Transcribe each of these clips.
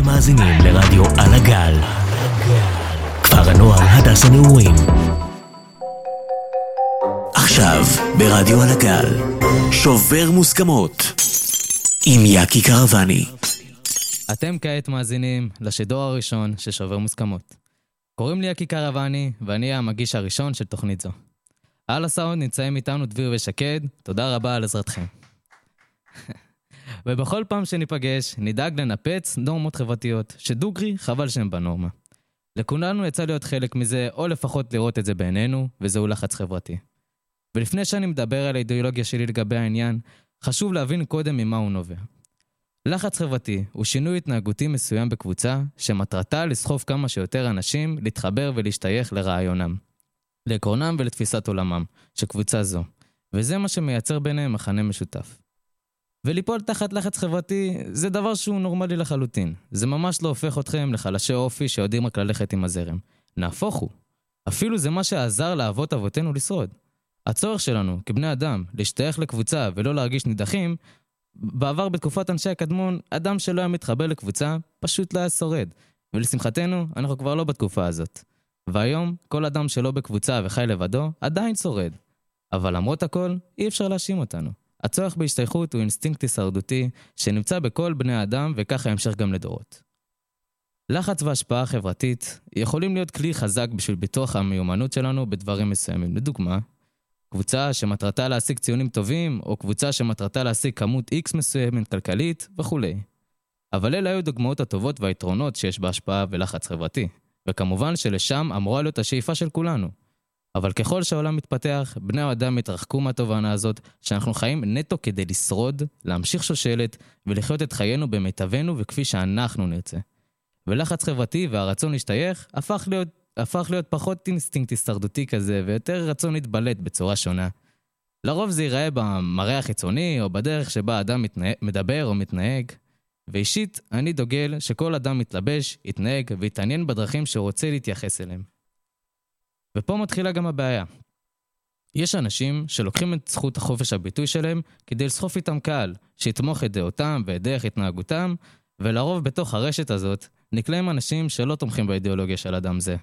אתם מאזינים לרדיו על הגל. כפר הנוער הדס הנעורים. עכשיו, ברדיו על הגל, שובר מוסכמות. עם יאקי קרבני. אתם כעת מאזינים לשידור הראשון של שובר מוסכמות. קוראים לי יאקי קרבני, ואני המגיש הראשון של תוכנית זו. על הסאונד נמצאים איתנו דביר ושקד, תודה רבה על עזרתכם. ובכל פעם שניפגש, נדאג לנפץ נורמות חברתיות, שדוגרי חבל שהן בנורמה. לכולנו יצא להיות חלק מזה, או לפחות לראות את זה בעינינו, וזהו לחץ חברתי. ולפני שאני מדבר על האידיאולוגיה שלי לגבי העניין, חשוב להבין קודם ממה הוא נובע. לחץ חברתי הוא שינוי התנהגותי מסוים בקבוצה, שמטרתה לסחוב כמה שיותר אנשים להתחבר ולהשתייך לרעיונם, לעקרונם ולתפיסת עולמם של קבוצה זו, וזה מה שמייצר ביניהם מחנה משותף. וליפול תחת לחץ חברתי זה דבר שהוא נורמלי לחלוטין. זה ממש לא הופך אתכם לחלשי אופי שיודעים רק ללכת עם הזרם. נהפוך הוא. אפילו זה מה שעזר לאבות אבותינו לשרוד. הצורך שלנו, כבני אדם, להשתייך לקבוצה ולא להרגיש נידחים, בעבר בתקופת אנשי הקדמון, אדם שלא היה מתחבר לקבוצה, פשוט לא היה שורד. ולשמחתנו, אנחנו כבר לא בתקופה הזאת. והיום, כל אדם שלא בקבוצה וחי לבדו, עדיין שורד. אבל למרות הכל, אי אפשר להאשים אותנו. הצורך בהשתייכות הוא אינסטינקט הישרדותי שנמצא בכל בני האדם וככה ימשך גם לדורות. לחץ והשפעה חברתית יכולים להיות כלי חזק בשביל פיתוח המיומנות שלנו בדברים מסוימים. לדוגמה, קבוצה שמטרתה להשיג ציונים טובים, או קבוצה שמטרתה להשיג כמות X מסוימת כלכלית וכולי. אבל אלה היו דוגמאות הטובות והיתרונות שיש בהשפעה ולחץ חברתי. וכמובן שלשם אמורה להיות השאיפה של כולנו. אבל ככל שהעולם מתפתח, בני האדם התרחקו מהתובנה הזאת שאנחנו חיים נטו כדי לשרוד, להמשיך שושלת ולחיות את חיינו במיטבנו וכפי שאנחנו נרצה. ולחץ חברתי והרצון להשתייך הפך להיות, הפך להיות פחות אינסטינקט הישרדותי כזה ויותר רצון להתבלט בצורה שונה. לרוב זה ייראה במראה החיצוני או בדרך שבה האדם מתנה... מדבר או מתנהג. ואישית, אני דוגל שכל אדם מתלבש, יתנהג ויתעניין בדרכים שהוא רוצה להתייחס אליהם. ופה מתחילה גם הבעיה. יש אנשים שלוקחים את זכות החופש הביטוי שלהם כדי לסחוף איתם קהל, שיתמוך את דעותם ואת דרך התנהגותם, ולרוב בתוך הרשת הזאת נקלעים אנשים שלא תומכים באידיאולוגיה של אדם זה.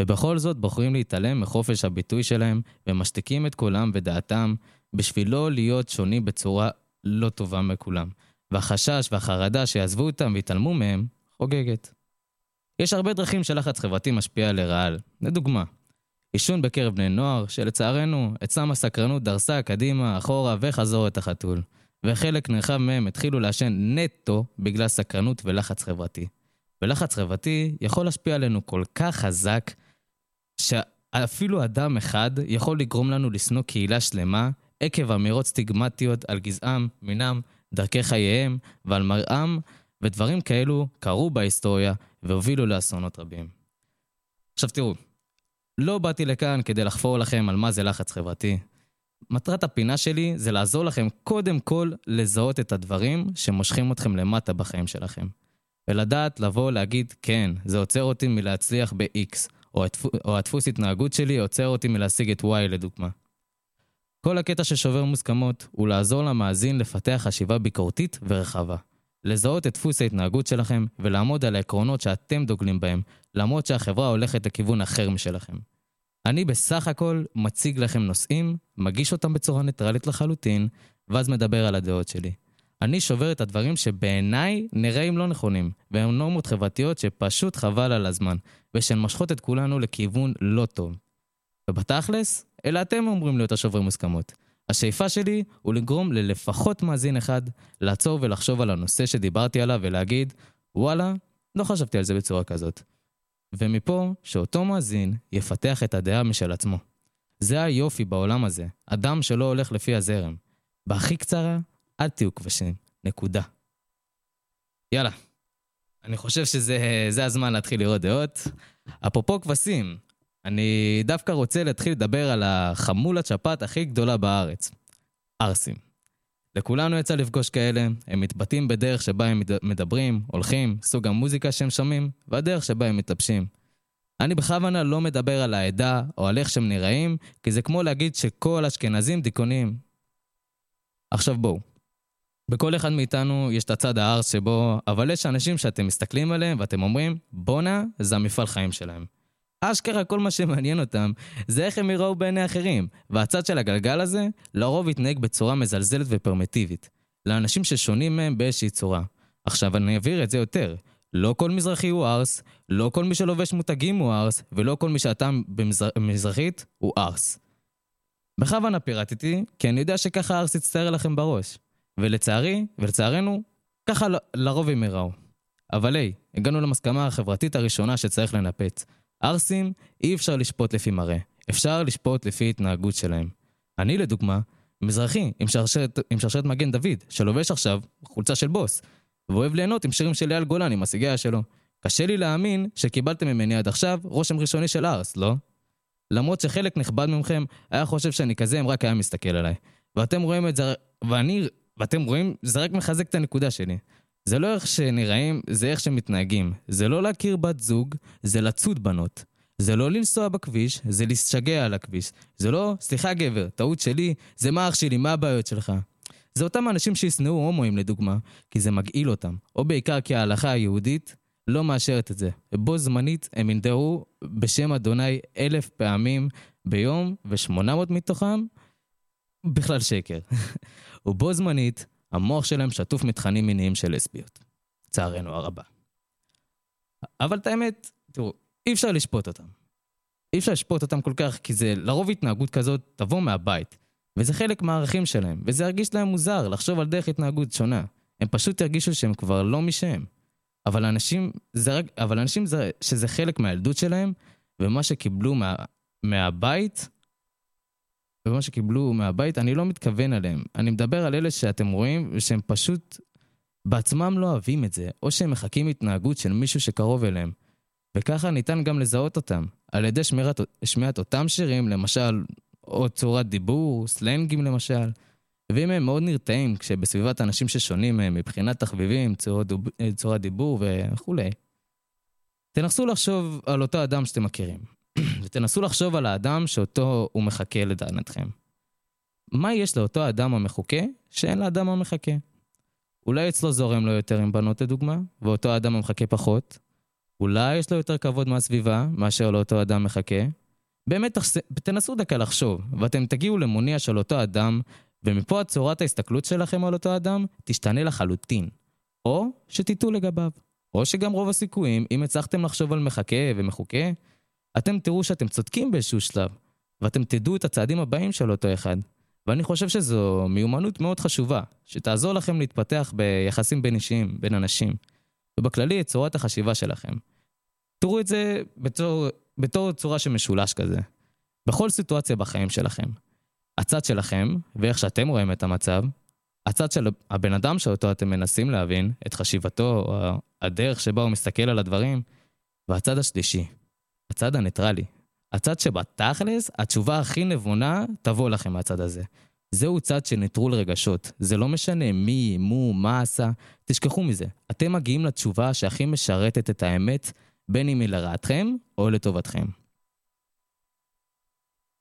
ובכל זאת בוחרים להתעלם מחופש הביטוי שלהם ומשתיקים את קולם ודעתם בשביל לא להיות שונים בצורה לא טובה מכולם. והחשש והחרדה שיעזבו אותם ויתעלמו מהם חוגגת. יש הרבה דרכים שלחץ חברתי משפיע לרעל. לדוגמה, עישון בקרב בני נוער, שלצערנו, אצלם הסקרנות דרסה קדימה, אחורה וחזור את החתול. וחלק נרחב מהם התחילו לעשן נטו בגלל סקרנות ולחץ חברתי. ולחץ חברתי יכול להשפיע עלינו כל כך חזק, שאפילו אדם אחד יכול לגרום לנו לשנוא קהילה שלמה עקב אמירות סטיגמטיות על גזעם, מינם, דרכי חייהם ועל מראם, ודברים כאלו קרו בהיסטוריה והובילו לאסונות רבים. עכשיו תראו, לא באתי לכאן כדי לחפור לכם על מה זה לחץ חברתי. מטרת הפינה שלי זה לעזור לכם קודם כל לזהות את הדברים שמושכים אתכם למטה בחיים שלכם. ולדעת לבוא להגיד, כן, זה עוצר אותי מלהצליח ב-X, או, או הדפוס התנהגות שלי עוצר אותי מלהשיג את Y לדוגמה. כל הקטע של שובר מוסכמות הוא לעזור למאזין לפתח חשיבה ביקורתית ורחבה. לזהות את דפוס ההתנהגות שלכם ולעמוד על העקרונות שאתם דוגלים בהם, למרות שהחברה הולכת לכיוון אחר משלכם. אני בסך הכל מציג לכם נושאים, מגיש אותם בצורה ניטרלית לחלוטין, ואז מדבר על הדעות שלי. אני שובר את הדברים שבעיניי נראים לא נכונים, והם נורמות חברתיות שפשוט חבל על הזמן, ושהן מושכות את כולנו לכיוון לא טוב. ובתכלס, אלא אתם אומרים להיות השוברים מוסכמות. השאיפה שלי הוא לגרום ללפחות מאזין אחד לעצור ולחשוב על הנושא שדיברתי עליו ולהגיד, וואלה, לא חשבתי על זה בצורה כזאת. ומפה שאותו מאזין יפתח את הדעה משל עצמו. זה היופי בעולם הזה, אדם שלא הולך לפי הזרם. בהכי קצרה, אל תהיו כבשים. נקודה. יאללה, אני חושב שזה הזמן להתחיל לראות דעות. אפרופו כבשים, אני דווקא רוצה להתחיל לדבר על החמולת שפעת הכי גדולה בארץ. ערסים. לכולנו יצא לפגוש כאלה, הם מתבטאים בדרך שבה הם מדברים, הולכים, סוג המוזיקה שהם שומעים, והדרך שבה הם מתלבשים. אני בכוונה לא מדבר על העדה או על איך שהם נראים, כי זה כמו להגיד שכל אשכנזים דיכאוניים. עכשיו בואו, בכל אחד מאיתנו יש את הצד הארס שבו, אבל יש אנשים שאתם מסתכלים עליהם ואתם אומרים, בואנה, זה המפעל חיים שלהם. אשכרה כל מה שמעניין אותם זה איך הם יראו בעיני אחרים, והצד של הגלגל הזה לרוב יתנהג בצורה מזלזלת ופרמיטיבית. לאנשים ששונים מהם באיזושהי צורה. עכשיו אני אבהיר את זה יותר. לא כל מזרחי הוא ארס, לא כל מי שלובש מותגים הוא ארס, ולא כל מי שאתם במזרחית הוא ארס. בכוונה פירטתי, כי אני יודע שככה ארס יצטער לכם בראש. ולצערי, ולצערנו, ככה לרוב הם יראו. אבל היי, הגענו למסכמה החברתית הראשונה שצריך לנפץ. ערסים, אי אפשר לשפוט לפי מראה, אפשר לשפוט לפי התנהגות שלהם. אני לדוגמה, מזרחי עם שרשרת, עם שרשרת מגן דוד, שלובש עכשיו חולצה של בוס, ואוהב ליהנות עם שירים של אייל גולן עם הסיגריה שלו. קשה לי להאמין שקיבלתם ממני עד עכשיו רושם ראשוני של ארס, לא? למרות שחלק נכבד מכם היה חושב שאני כזה אם רק היה מסתכל עליי. ואתם רואים את זה, ואני, ואתם רואים, זה רק מחזק את הנקודה שלי. זה לא איך שנראים, זה איך שמתנהגים. זה לא להכיר בת זוג, זה לצוד בנות. זה לא לנסוע בכביש, זה להשתגע על הכביש. זה לא, סליחה גבר, טעות שלי, זה מה אח שלי, מה הבעיות שלך? זה אותם אנשים שישנאו הומואים לדוגמה, כי זה מגעיל אותם, או בעיקר כי ההלכה היהודית לא מאשרת את זה. בו זמנית הם ינדרו בשם אדוני אלף פעמים ביום, ושמונה מאות מתוכם בכלל שקר. ובו זמנית המוח שלהם שטוף מתכנים מיניים של לסביות. לצערנו הרבה. אבל את האמת, תראו, אי אפשר לשפוט אותם. אי אפשר לשפוט אותם כל כך, כי זה לרוב התנהגות כזאת תבוא מהבית. וזה חלק מהערכים שלהם, וזה ירגיש להם מוזר לחשוב על דרך התנהגות שונה. הם פשוט ירגישו שהם כבר לא מי שהם. אבל אנשים, זה רק, אבל אנשים זה, שזה חלק מהילדות שלהם, ומה שקיבלו מה, מהבית, ומה שקיבלו מהבית, אני לא מתכוון עליהם. אני מדבר על אלה שאתם רואים, שהם פשוט בעצמם לא אוהבים את זה, או שהם מחכים התנהגות של מישהו שקרוב אליהם. וככה ניתן גם לזהות אותם, על ידי שמירת, שמיעת אותם שירים, למשל, או צורת דיבור, סלנגים למשל. ואם הם מאוד נרתעים כשבסביבת אנשים ששונים מהם מבחינת תחביבים, צורת, צורת דיבור וכולי, תנסו לחשוב על אותו אדם שאתם מכירים. ותנסו לחשוב על האדם שאותו הוא מחכה לדענתכם. מה יש לאותו אדם המחוקה שאין לאדם המחכה? אולי אצלו זורם לו יותר עם בנות לדוגמה, ואותו אדם המחכה פחות? אולי יש לו יותר כבוד מהסביבה מאשר לאותו אדם מחכה? באמת תנסו דקה לחשוב, ואתם תגיעו למוניע של אותו אדם, ומפה צורת ההסתכלות שלכם על אותו אדם תשתנה לחלוטין. או שתטעו לגביו. או שגם רוב הסיכויים, אם הצלחתם לחשוב על מחכה ומחוקה, אתם תראו שאתם צודקים באיזשהו שלב, ואתם תדעו את הצעדים הבאים של אותו אחד. ואני חושב שזו מיומנות מאוד חשובה, שתעזור לכם להתפתח ביחסים בין אישיים, בין אנשים, ובכללי את צורת החשיבה שלכם. תראו את זה בתור, בתור צורה של משולש כזה. בכל סיטואציה בחיים שלכם. הצד שלכם, ואיך שאתם רואים את המצב, הצד של הבן אדם שאותו אתם מנסים להבין, את חשיבתו, או הדרך שבה הוא מסתכל על הדברים, והצד השלישי, הצד הניטרלי. הצד שבתכלס, התשובה הכי נבונה תבוא לכם מהצד הזה. זהו צד של נטרול רגשות. זה לא משנה מי, מו, מה עשה, תשכחו מזה. אתם מגיעים לתשובה שהכי משרתת את האמת, בין אם היא לרעתכם או לטובתכם.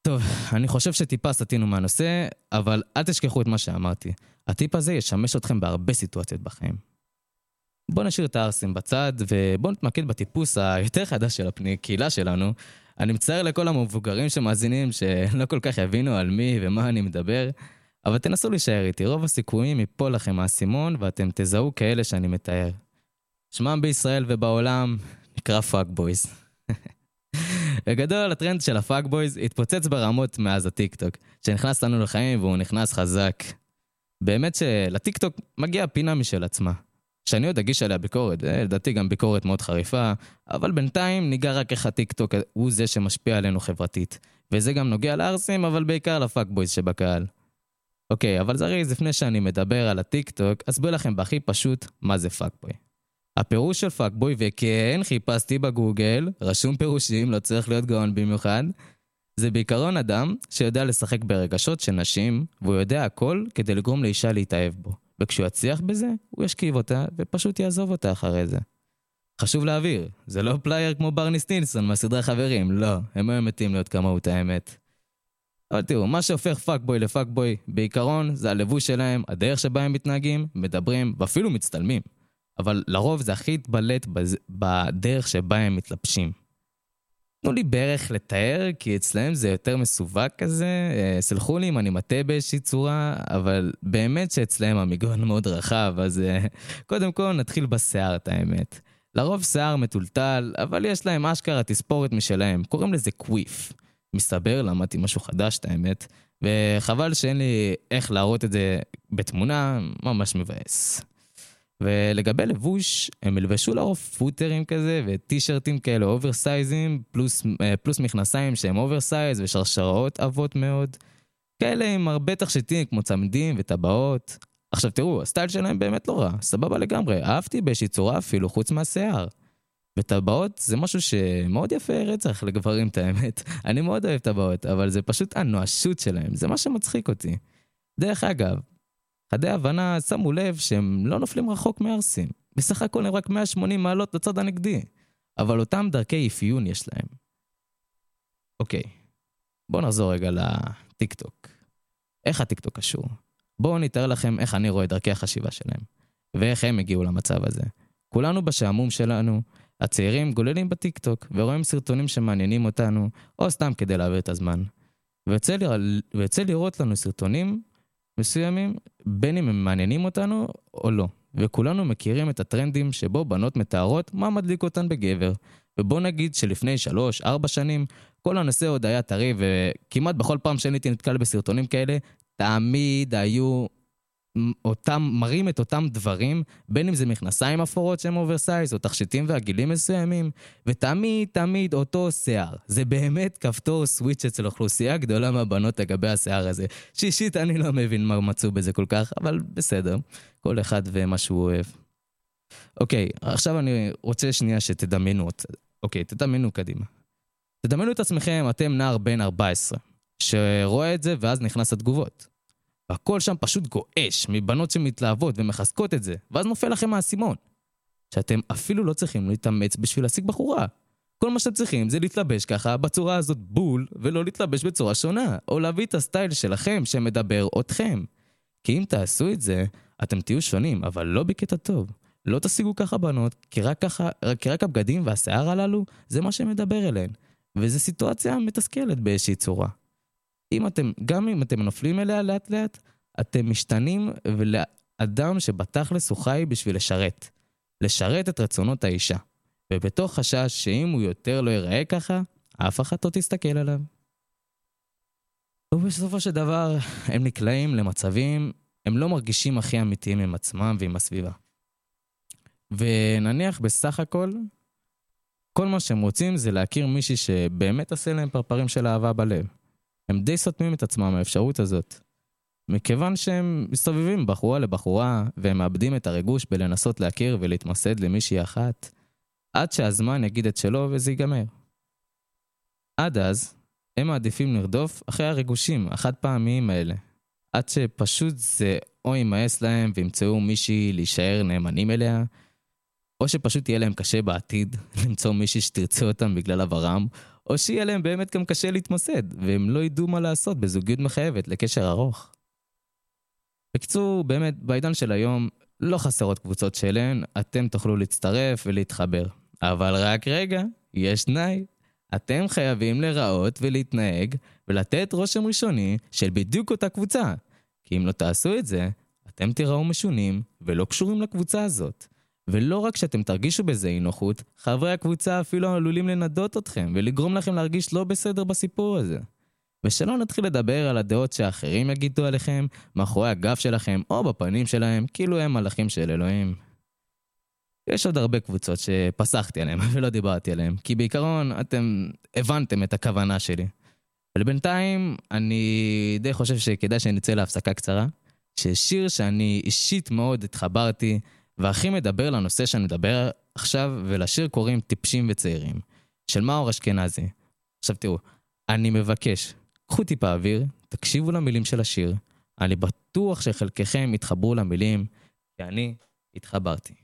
טוב, אני חושב שטיפה סטינו מהנושא, אבל אל תשכחו את מה שאמרתי. הטיפ הזה ישמש אתכם בהרבה סיטואציות בחיים. בואו נשאיר את הערסים בצד, ובואו נתמקד בטיפוס היותר חדש של הקהילה שלנו. אני מצטער לכל המבוגרים שמאזינים, שלא כל כך יבינו על מי ומה אני מדבר, אבל תנסו להישאר איתי, רוב הסיכויים ייפול לכם האסימון, ואתם תזהו כאלה שאני מתאר. שמם בישראל ובעולם נקרא fuck boys. בגדול, הטרנד של ה fuck boys התפוצץ ברמות מאז הטיקטוק, שנכנס לנו לחיים והוא נכנס חזק. באמת שלטיקטוק מגיעה פינה משל עצמה. שאני עוד אגיש עליה ביקורת, אה, לדעתי גם ביקורת מאוד חריפה, אבל בינתיים ניגע רק איך הטיקטוק הוא זה שמשפיע עלינו חברתית. וזה גם נוגע לערסים, אבל בעיקר ל fuckboys שבקהל. אוקיי, אבל זריז, לפני שאני מדבר על הטיקטוק, אסביר לכם בהכי פשוט מה זה fuckboy. הפירוש של fuckboy, וכן חיפשתי בגוגל, רשום פירושים, לא צריך להיות גאון במיוחד, זה בעיקרון אדם שיודע לשחק ברגשות של נשים, והוא יודע הכל כדי לגרום לאישה להתאהב בו. וכשהוא יצליח בזה, הוא ישכיב אותה ופשוט יעזוב אותה אחרי זה. חשוב להבהיר, זה לא player כמו ברני סטינסון מהסדרה חברים, לא, הם היו מתים להיות כמוהו את האמת. אבל תראו, מה שהופך פאקבוי לפאקבוי, בעיקרון, זה הלבוש שלהם, הדרך שבה הם מתנהגים, מדברים, ואפילו מצטלמים. אבל לרוב זה הכי התבלט. בדרך שבה הם מתלבשים. תנו לי בערך לתאר, כי אצלהם זה יותר מסווג כזה, אה, סלחו לי אם אני מטעה באיזושהי צורה, אבל באמת שאצלהם המגרון מאוד רחב, אז אה, קודם כל נתחיל בשיער, את האמת. לרוב שיער מטולטל, אבל יש להם אשכרה תספורת משלהם, קוראים לזה קוויף. מסתבר, למדתי משהו חדש, את האמת, וחבל שאין לי איך להראות את זה בתמונה, ממש מבאס. ולגבי לבוש, הם ילבשו לרוב פוטרים כזה וטישרטים כאלה oversize ים, פלוס, אה, פלוס מכנסיים שהם oversize ושרשראות עבות מאוד. כאלה עם הרבה תכשיטים כמו צמידים וטבעות. עכשיו תראו, הסטייל שלהם באמת לא רע, סבבה לגמרי, אהבתי באיזושהי צורה אפילו חוץ מהשיער. וטבעות זה משהו שמאוד יפה רצח לגברים את האמת. אני מאוד אוהב טבעות, אבל זה פשוט הנואשות שלהם, זה מה שמצחיק אותי. דרך אגב, חדי הבנה שמו לב שהם לא נופלים רחוק מערסים. בסך הכל הם רק 180 מעלות לצד הנגדי. אבל אותם דרכי אפיון יש להם. אוקיי, בואו נחזור רגע לטיקטוק. איך הטיקטוק קשור? בואו נתאר לכם איך אני רואה דרכי החשיבה שלהם, ואיך הם הגיעו למצב הזה. כולנו בשעמום שלנו, הצעירים גוללים בטיקטוק ורואים סרטונים שמעניינים אותנו, או סתם כדי להעביר את הזמן. ויוצא לראות לנו סרטונים מסוימים, בין אם הם מעניינים אותנו או לא. וכולנו מכירים את הטרנדים שבו בנות מתארות מה מדליק אותן בגבר. ובוא נגיד שלפני 3-4 שנים, כל הנושא עוד היה טרי, וכמעט בכל פעם שאני הייתי נתקל בסרטונים כאלה, תמיד היו אותם, מראים את אותם דברים, בין אם זה מכנסיים אפורות שהם oversize, או תכשיטים ועגילים מסוימים, ותמיד תמיד אותו שיער. זה באמת כפתור switch אצל אוכלוסייה גדולה מהבנות לגבי השיער הזה. אישית אני לא מבין מה מצאו בזה כל כך, אבל בסדר, כל אחד ומה שהוא אוהב. אוקיי, עכשיו אני רוצה שנייה שתדמיינו, אוקיי, תדמיינו קדימה. תדמיינו את עצמכם, אתם נער בן 14, שרואה את זה ואז נכנס לתגובות. והכל שם פשוט גועש מבנות שמתלהבות ומחזקות את זה, ואז נופל לכם האסימון. שאתם אפילו לא צריכים להתאמץ בשביל להשיג בחורה. כל מה שאתם צריכים זה להתלבש ככה בצורה הזאת בול, ולא להתלבש בצורה שונה, או להביא את הסטייל שלכם שמדבר אתכם. כי אם תעשו את זה, אתם תהיו שונים, אבל לא בקטע טוב. לא תשיגו ככה בנות, כי רק ככה, כי רק הבגדים והשיער הללו, זה מה שמדבר אליהן. וזו סיטואציה מתסכלת באיזושהי צורה. אם אתם, גם אם אתם נופלים אליה לאט לאט, אתם משתנים ולאדם שבתכלס הוא חי בשביל לשרת. לשרת את רצונות האישה. ובתוך חשש שאם הוא יותר לא ייראה ככה, אף אחת לא תסתכל עליו. ובסופו של דבר, הם נקלעים למצבים, הם לא מרגישים הכי אמיתיים עם עצמם ועם הסביבה. ונניח בסך הכל, כל מה שהם רוצים זה להכיר מישהי שבאמת עושה להם פרפרים של אהבה בלב. הם די סותמים את עצמם מהאפשרות הזאת. מכיוון שהם מסתובבים בחורה לבחורה, והם מאבדים את הריגוש בלנסות להכיר ולהתמסד למישהי אחת, עד שהזמן יגיד את שלו וזה ייגמר. עד אז, הם מעדיפים לרדוף אחרי הריגושים החד פעמיים האלה, עד שפשוט זה או יימאס להם וימצאו מישהי להישאר נאמנים אליה, או שפשוט יהיה להם קשה בעתיד למצוא מישהי שתרצה אותם בגלל עברם, או שיהיה להם באמת גם קשה להתמסד, והם לא ידעו מה לעשות בזוגיות מחייבת לקשר ארוך. בקיצור, באמת, בעידן של היום, לא חסרות קבוצות שאליהן אתם תוכלו להצטרף ולהתחבר. אבל רק רגע, יש תנאי. אתם חייבים להיראות ולהתנהג ולתת רושם ראשוני של בדיוק אותה קבוצה. כי אם לא תעשו את זה, אתם תיראו משונים ולא קשורים לקבוצה הזאת. ולא רק שאתם תרגישו בזה אי נוחות, חברי הקבוצה אפילו עלולים לנדות אתכם ולגרום לכם להרגיש לא בסדר בסיפור הזה. ושלא נתחיל לדבר על הדעות שאחרים יגידו עליכם, מאחורי הגב שלכם או בפנים שלהם, כאילו הם מלאכים של אלוהים. יש עוד הרבה קבוצות שפסחתי עליהן ולא דיברתי עליהן, כי בעיקרון אתם הבנתם את הכוונה שלי. ולבינתיים, אני די חושב שכדאי שנצא להפסקה קצרה, ששיר שאני אישית מאוד התחברתי, והכי מדבר לנושא שאני מדבר עכשיו, ולשיר קוראים טיפשים וצעירים, של מאור אשכנזי. עכשיו תראו, אני מבקש, קחו טיפה אוויר, תקשיבו למילים של השיר, אני בטוח שחלקכם יתחברו למילים, כי אני התחברתי.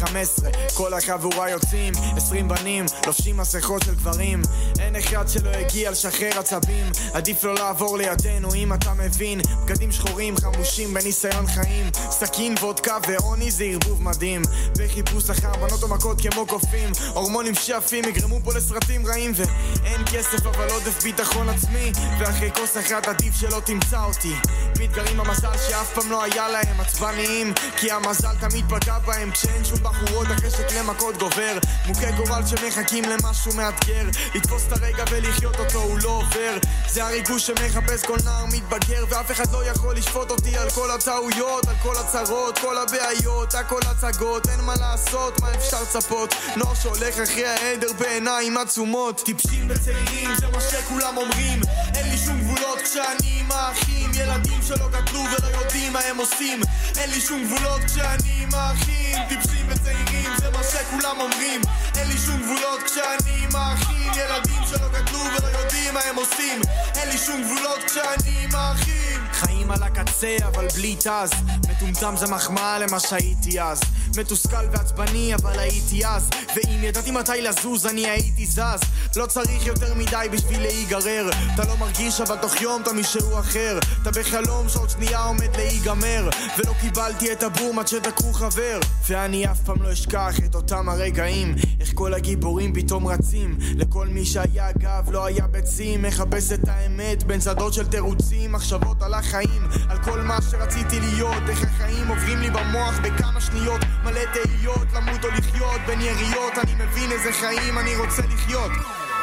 15 כל החבורה יוצאים, 20 בנים, לובשים מסכות של גברים. אין אחד שלא הגיע לשחרר עצבים. עדיף לא לעבור לידינו אם אתה מבין. בגדים שחורים חמושים בניסיון חיים. סכין וודקה ועוני זה ערבוב מדהים. וחיפוש אחר בנות ומכות כמו קופים. הורמונים שעפים יגרמו פה לסרטים רעים. ואין כסף אבל עודף ביטחון עצמי. ואחרי כוס אחת עדיף שלא תמצא אותי. מתגרים במזל שאף פעם לא היה להם עצבניים. כי המזל תמיד פגע בהם כשאין שום בחורות החשק למכות גובר. מוכי גורל שמחכים למשהו מאתגר, לתפוס את הרגע ולחיות אותו הוא לא עובר. זה הריגוש שמחפש כל נער מתבגר, ואף אחד לא יכול לשפוט אותי על כל הטעויות, על כל הצרות, כל הבעיות, הכל הצגות, אין מה לעשות, מה אפשר לצפות? נוער שהולך אחרי העדר בעיניים עצומות. טיפשים וצעירים, זה מה שכולם אומרים. אין לי שום גבולות כשאני עם האחים, ילדים שלא גדלו ולא יודעים מה הם עושים. אין לי שום גבולות כשאני עם האחים, טיפשים וצעירים, זה מה שכולם אומרים. אין לי שום גבולות כשאני עם האחים, ילדים שלא גדלו ולא יודעים מה הם עושים. אין לי שום גבולות כשאני עם האחים. חיים על הקצה אבל בלי תז. מטומטם זה מחמאה למה שהייתי אז. מתוסכל ועצבני אבל הייתי אז. ואם ידעתי מתי לזוז אני הייתי זז. לא צריך יותר מדי בשביל להיגרר. אתה לא מרגיש אבל תוך יום אתה מישהו אחר. אתה בחלום שעוד שנייה עומד להיגמר. ולא קיבלתי את הבום עד שדקרו חבר. ואני אף פעם לא אשכח את אותם הרגעים. איך כל הגיבורים פתאום רצים. לכל מי שהיה גב לא היה ביצים. מחפש את האמת בין שדות של תירוצים. מחשבות על החיים על כל מה שרציתי להיות איך החיים עוברים לי במוח בכמה שניות מלא תהיות למות או לחיות בין יריות אני מבין איזה חיים אני רוצה לחיות.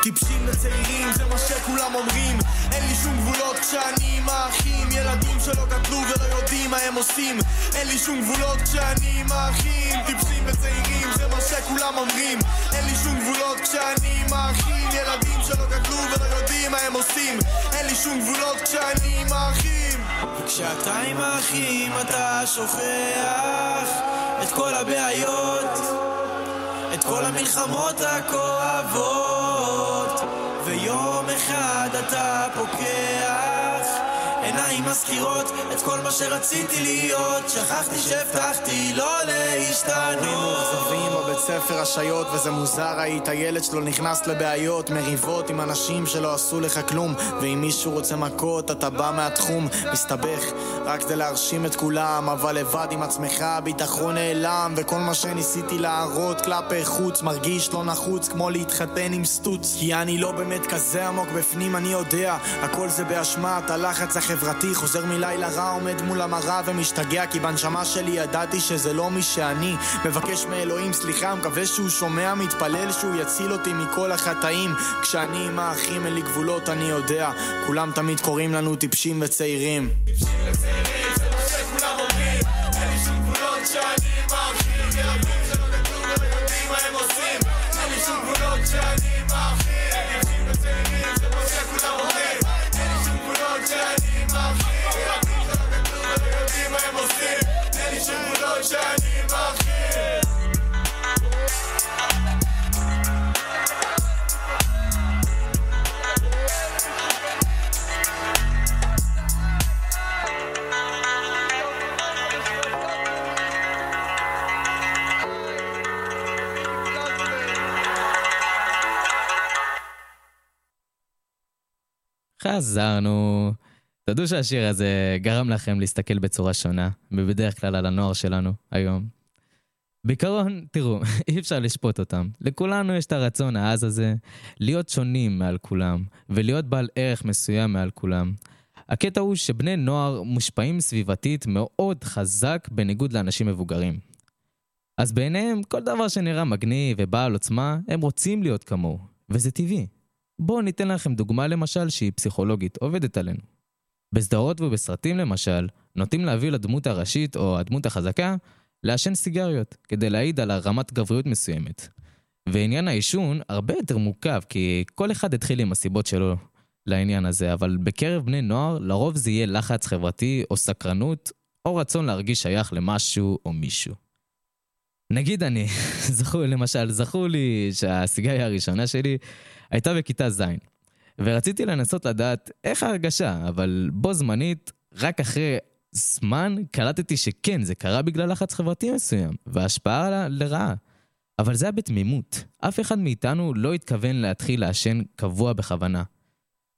טיפשים וצעירים זה מה שכולם אומרים אין לי שום גבולות כשאני עם האחים ילדים שלא גדלו ולא יודעים מה הם עושים אין לי שום גבולות כשאני עם האחים טיפשים וצעירים זה מה שכולם אומרים אין לי שום גבולות כשאני עם האחים ילדים שלא גדלו ולא יודעים מה הם עושים אין לי שום גבולות כשאני עם האחים וכשאתה עם האחים אתה שוכח את כל הבעיות את כל המלחמות הכואבות ויום אחד אתה עיניים מזכירות את כל מה שרציתי להיות. שכחתי שהבטחתי לא להשתנות. היינו מאוכזבים בבית ספר השעיות וזה מוזר היית ילד שלא נכנס לבעיות מריבות עם אנשים שלא עשו לך כלום. ואם מישהו רוצה מכות אתה בא מהתחום. מסתבך רק כדי להרשים את כולם אבל לבד עם עצמך הביטחון נעלם וכל מה שניסיתי להראות כלפי חוץ מרגיש לא נחוץ כמו להתחתן עם סטוץ. כי אני לא באמת כזה עמוק בפנים אני יודע. הכל זה באשמת הלחץ החברתי חוזר מלילה רע עומד מול המראה ומשתגע כי בנשמה שלי ידעתי שזה לא מי שאני. מבקש מאלוהים סליחה מקווה שהוא שומע מתפלל שהוא יציל אותי מכל החטאים. כשאני עם האחים אין לי גבולות אני יודע. כולם תמיד קוראים לנו טיפשים וצעירים חזרנו. תדעו שהשיר הזה גרם לכם להסתכל בצורה שונה, ובדרך כלל על הנוער שלנו היום. בעיקרון, תראו, אי אפשר לשפוט אותם. לכולנו יש את הרצון העז הזה להיות שונים מעל כולם, ולהיות בעל ערך מסוים מעל כולם. הקטע הוא שבני נוער מושפעים סביבתית מאוד חזק בניגוד לאנשים מבוגרים. אז בעיניהם, כל דבר שנראה מגניב ובעל עוצמה, הם רוצים להיות כמוהו, וזה טבעי. בואו ניתן לכם דוגמה למשל שהיא פסיכולוגית, עובדת עלינו. בסדרות ובסרטים למשל, נוטים להביא לדמות הראשית או הדמות החזקה לעשן סיגריות, כדי להעיד על הרמת גבריות מסוימת. ועניין העישון הרבה יותר מורכב, כי כל אחד התחיל עם הסיבות שלו לעניין הזה, אבל בקרב בני נוער לרוב זה יהיה לחץ חברתי או סקרנות, או רצון להרגיש שייך למשהו או מישהו. נגיד אני, זכור, למשל, זכור לי שהסיגריה הראשונה שלי הייתה בכיתה ז', ורציתי לנסות לדעת איך ההרגשה, אבל בו זמנית, רק אחרי זמן, קלטתי שכן, זה קרה בגלל לחץ חברתי מסוים, והשפעה לרעה. אבל זה היה בתמימות. אף אחד מאיתנו לא התכוון להתחיל לעשן קבוע בכוונה.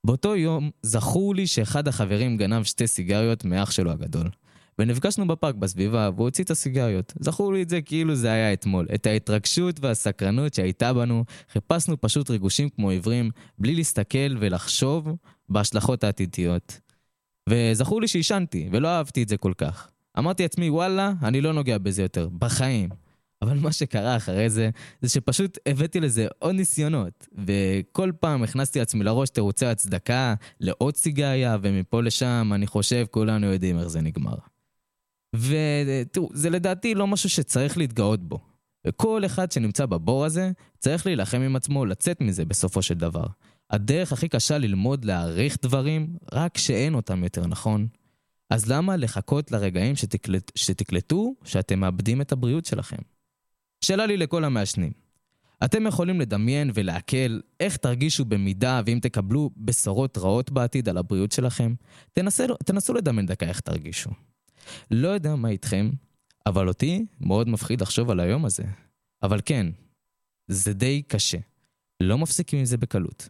באותו יום זכור לי שאחד החברים גנב שתי סיגריות מאח שלו הגדול. ונפגשנו בפארק בסביבה, והוא הוציא את הסיגריות. זכור לי את זה כאילו זה היה אתמול. את ההתרגשות והסקרנות שהייתה בנו, חיפשנו פשוט ריגושים כמו עיוורים, בלי להסתכל ולחשוב בהשלכות העתידיות. וזכור לי שעישנתי, ולא אהבתי את זה כל כך. אמרתי לעצמי, וואלה, אני לא נוגע בזה יותר, בחיים. אבל מה שקרה אחרי זה, זה שפשוט הבאתי לזה עוד ניסיונות. וכל פעם הכנסתי לעצמי לראש תירוצי הצדקה לעוד סיגריה, ומפה לשם, אני חושב, כולנו יודעים איך זה נגמר. ותראו, זה לדעתי לא משהו שצריך להתגאות בו. וכל אחד שנמצא בבור הזה, צריך להילחם עם עצמו לצאת מזה בסופו של דבר. הדרך הכי קשה ללמוד להעריך דברים, רק שאין אותם יותר, נכון? אז למה לחכות לרגעים שתקלט, שתקלטו שאתם מאבדים את הבריאות שלכם? שאלה לי לכל המעשנים. אתם יכולים לדמיין ולעכל איך תרגישו במידה ואם תקבלו בשורות רעות בעתיד על הבריאות שלכם? תנסו, תנסו לדמיין דקה איך תרגישו. לא יודע מה איתכם, אבל אותי מאוד מפחיד לחשוב על היום הזה. אבל כן, זה די קשה. לא מפסיקים עם זה בקלות.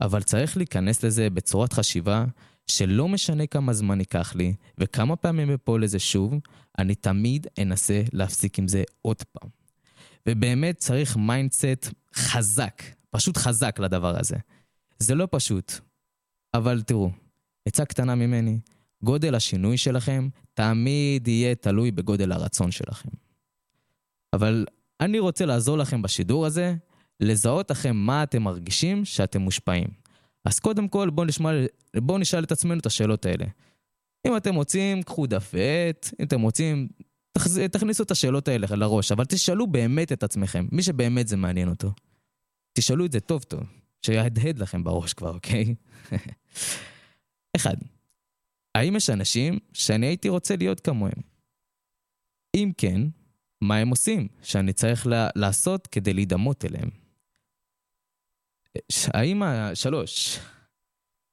אבל צריך להיכנס לזה בצורת חשיבה שלא משנה כמה זמן ייקח לי וכמה פעמים אפול לזה שוב, אני תמיד אנסה להפסיק עם זה עוד פעם. ובאמת צריך mindset חזק, פשוט חזק לדבר הזה. זה לא פשוט, אבל תראו, עצה קטנה ממני, גודל השינוי שלכם תמיד יהיה תלוי בגודל הרצון שלכם. אבל אני רוצה לעזור לכם בשידור הזה, לזהות לכם מה אתם מרגישים שאתם מושפעים. אז קודם כל בואו נשמע, בוא נשאל את עצמנו את השאלות האלה. אם אתם רוצים, קחו דף ועט, אם אתם רוצים, תכ... תכניסו את השאלות האלה לראש, אבל תשאלו באמת את עצמכם, מי שבאמת זה מעניין אותו. תשאלו את זה טוב טוב, שיהדהד לכם בראש כבר, אוקיי? אחד, האם יש אנשים שאני הייתי רוצה להיות כמוהם? אם כן, מה הם עושים שאני צריך לה, לעשות כדי להידמות אליהם? האם, שלוש,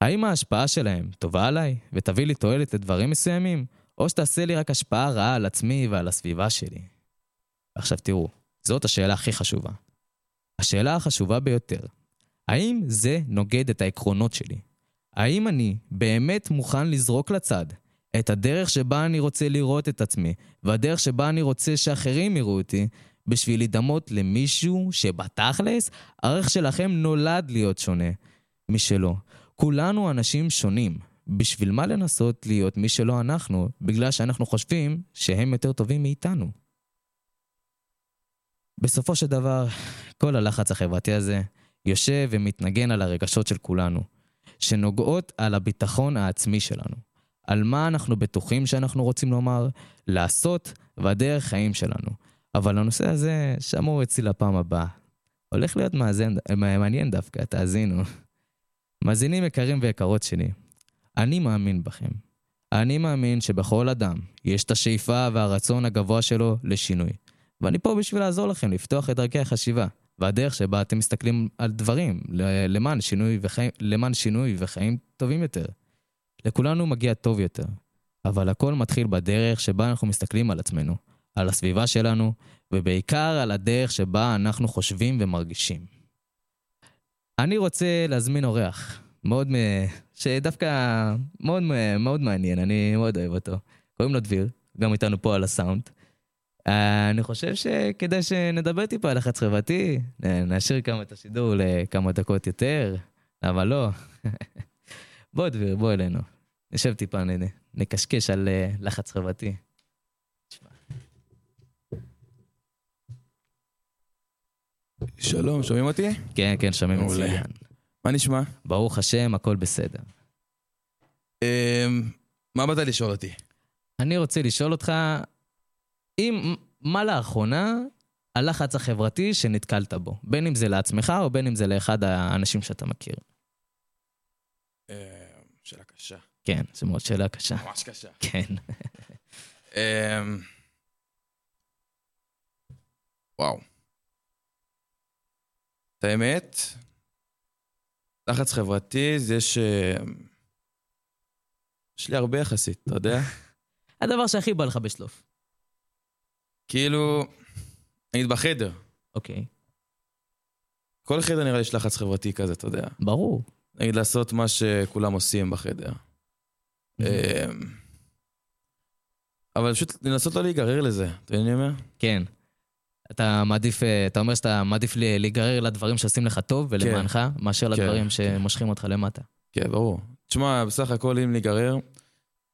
האם ההשפעה שלהם טובה עליי ותביא לי תועלת לדברים מסוימים, או שתעשה לי רק השפעה רעה על עצמי ועל הסביבה שלי? עכשיו תראו, זאת השאלה הכי חשובה. השאלה החשובה ביותר, האם זה נוגד את העקרונות שלי? האם אני באמת מוכן לזרוק לצד את הדרך שבה אני רוצה לראות את עצמי, והדרך שבה אני רוצה שאחרים יראו אותי, בשביל להידמות למישהו שבתכלס, הערך שלכם נולד להיות שונה משלו. כולנו אנשים שונים. בשביל מה לנסות להיות מי שלא אנחנו, בגלל שאנחנו חושבים שהם יותר טובים מאיתנו? בסופו של דבר, כל הלחץ החברתי הזה יושב ומתנגן על הרגשות של כולנו. שנוגעות על הביטחון העצמי שלנו. על מה אנחנו בטוחים שאנחנו רוצים לומר, לעשות, והדרך חיים שלנו. אבל הנושא הזה שמור אצלי לפעם הבאה. הולך להיות מאזן, מעניין דווקא, תאזינו. מאזינים יקרים ויקרות שלי, אני מאמין בכם. אני מאמין שבכל אדם יש את השאיפה והרצון הגבוה שלו לשינוי. ואני פה בשביל לעזור לכם לפתוח את דרכי החשיבה. והדרך שבה אתם מסתכלים על דברים למען שינוי וחיים, למען שינוי וחיים טובים יותר. לכולנו מגיע טוב יותר, אבל הכל מתחיל בדרך שבה אנחנו מסתכלים על עצמנו, על הסביבה שלנו, ובעיקר על הדרך שבה אנחנו חושבים ומרגישים. אני רוצה להזמין אורח, מאוד, שדווקא מאוד, מאוד מעניין, אני מאוד אוהב אותו. קוראים לו דביר, גם איתנו פה על הסאונד. אני חושב שכדאי שנדבר טיפה על לחץ חברתי, נשאיר כמה את השידור לכמה דקות יותר, אבל לא. בוא דביר, בוא אלינו. נשב טיפה, נקשקש על אה, לחץ חברתי. שלום, שומעים אותי? כן, כן, שומעים מצוין. מה נשמע? ברוך השם, הכל בסדר. אמ, מה באת לשאול אותי? אני רוצה לשאול אותך, אם, מה לאחרונה הלחץ החברתי שנתקלת בו? בין אם זה לעצמך או בין אם זה לאחד האנשים שאתה מכיר. אמ, שאלה קשה. כן, זו מאוד שאלה קשה. ממש קשה. כן. אמ, וואו. את האמת, לחץ חברתי זה ש... יש לי הרבה יחסית, אתה יודע? הדבר שהכי בא לך בשלוף. כאילו, נגיד בחדר, אוקיי, כל חדר נראה לי יש לחץ חברתי כזה, אתה יודע. ברור. נגיד לעשות מה שכולם עושים בחדר. אמ, אבל פשוט לנסות לא להיגרר לזה, אתה מבין מה אני אומר? כן. אתה מעדיף, אה, אתה אומר שאתה מעדיף להיגרר לדברים שעושים לך טוב ולמענך, מאשר כן, לדברים כן. שמושכים אותך למטה. כן, ברור. תשמע, בסך הכל אם להיגרר,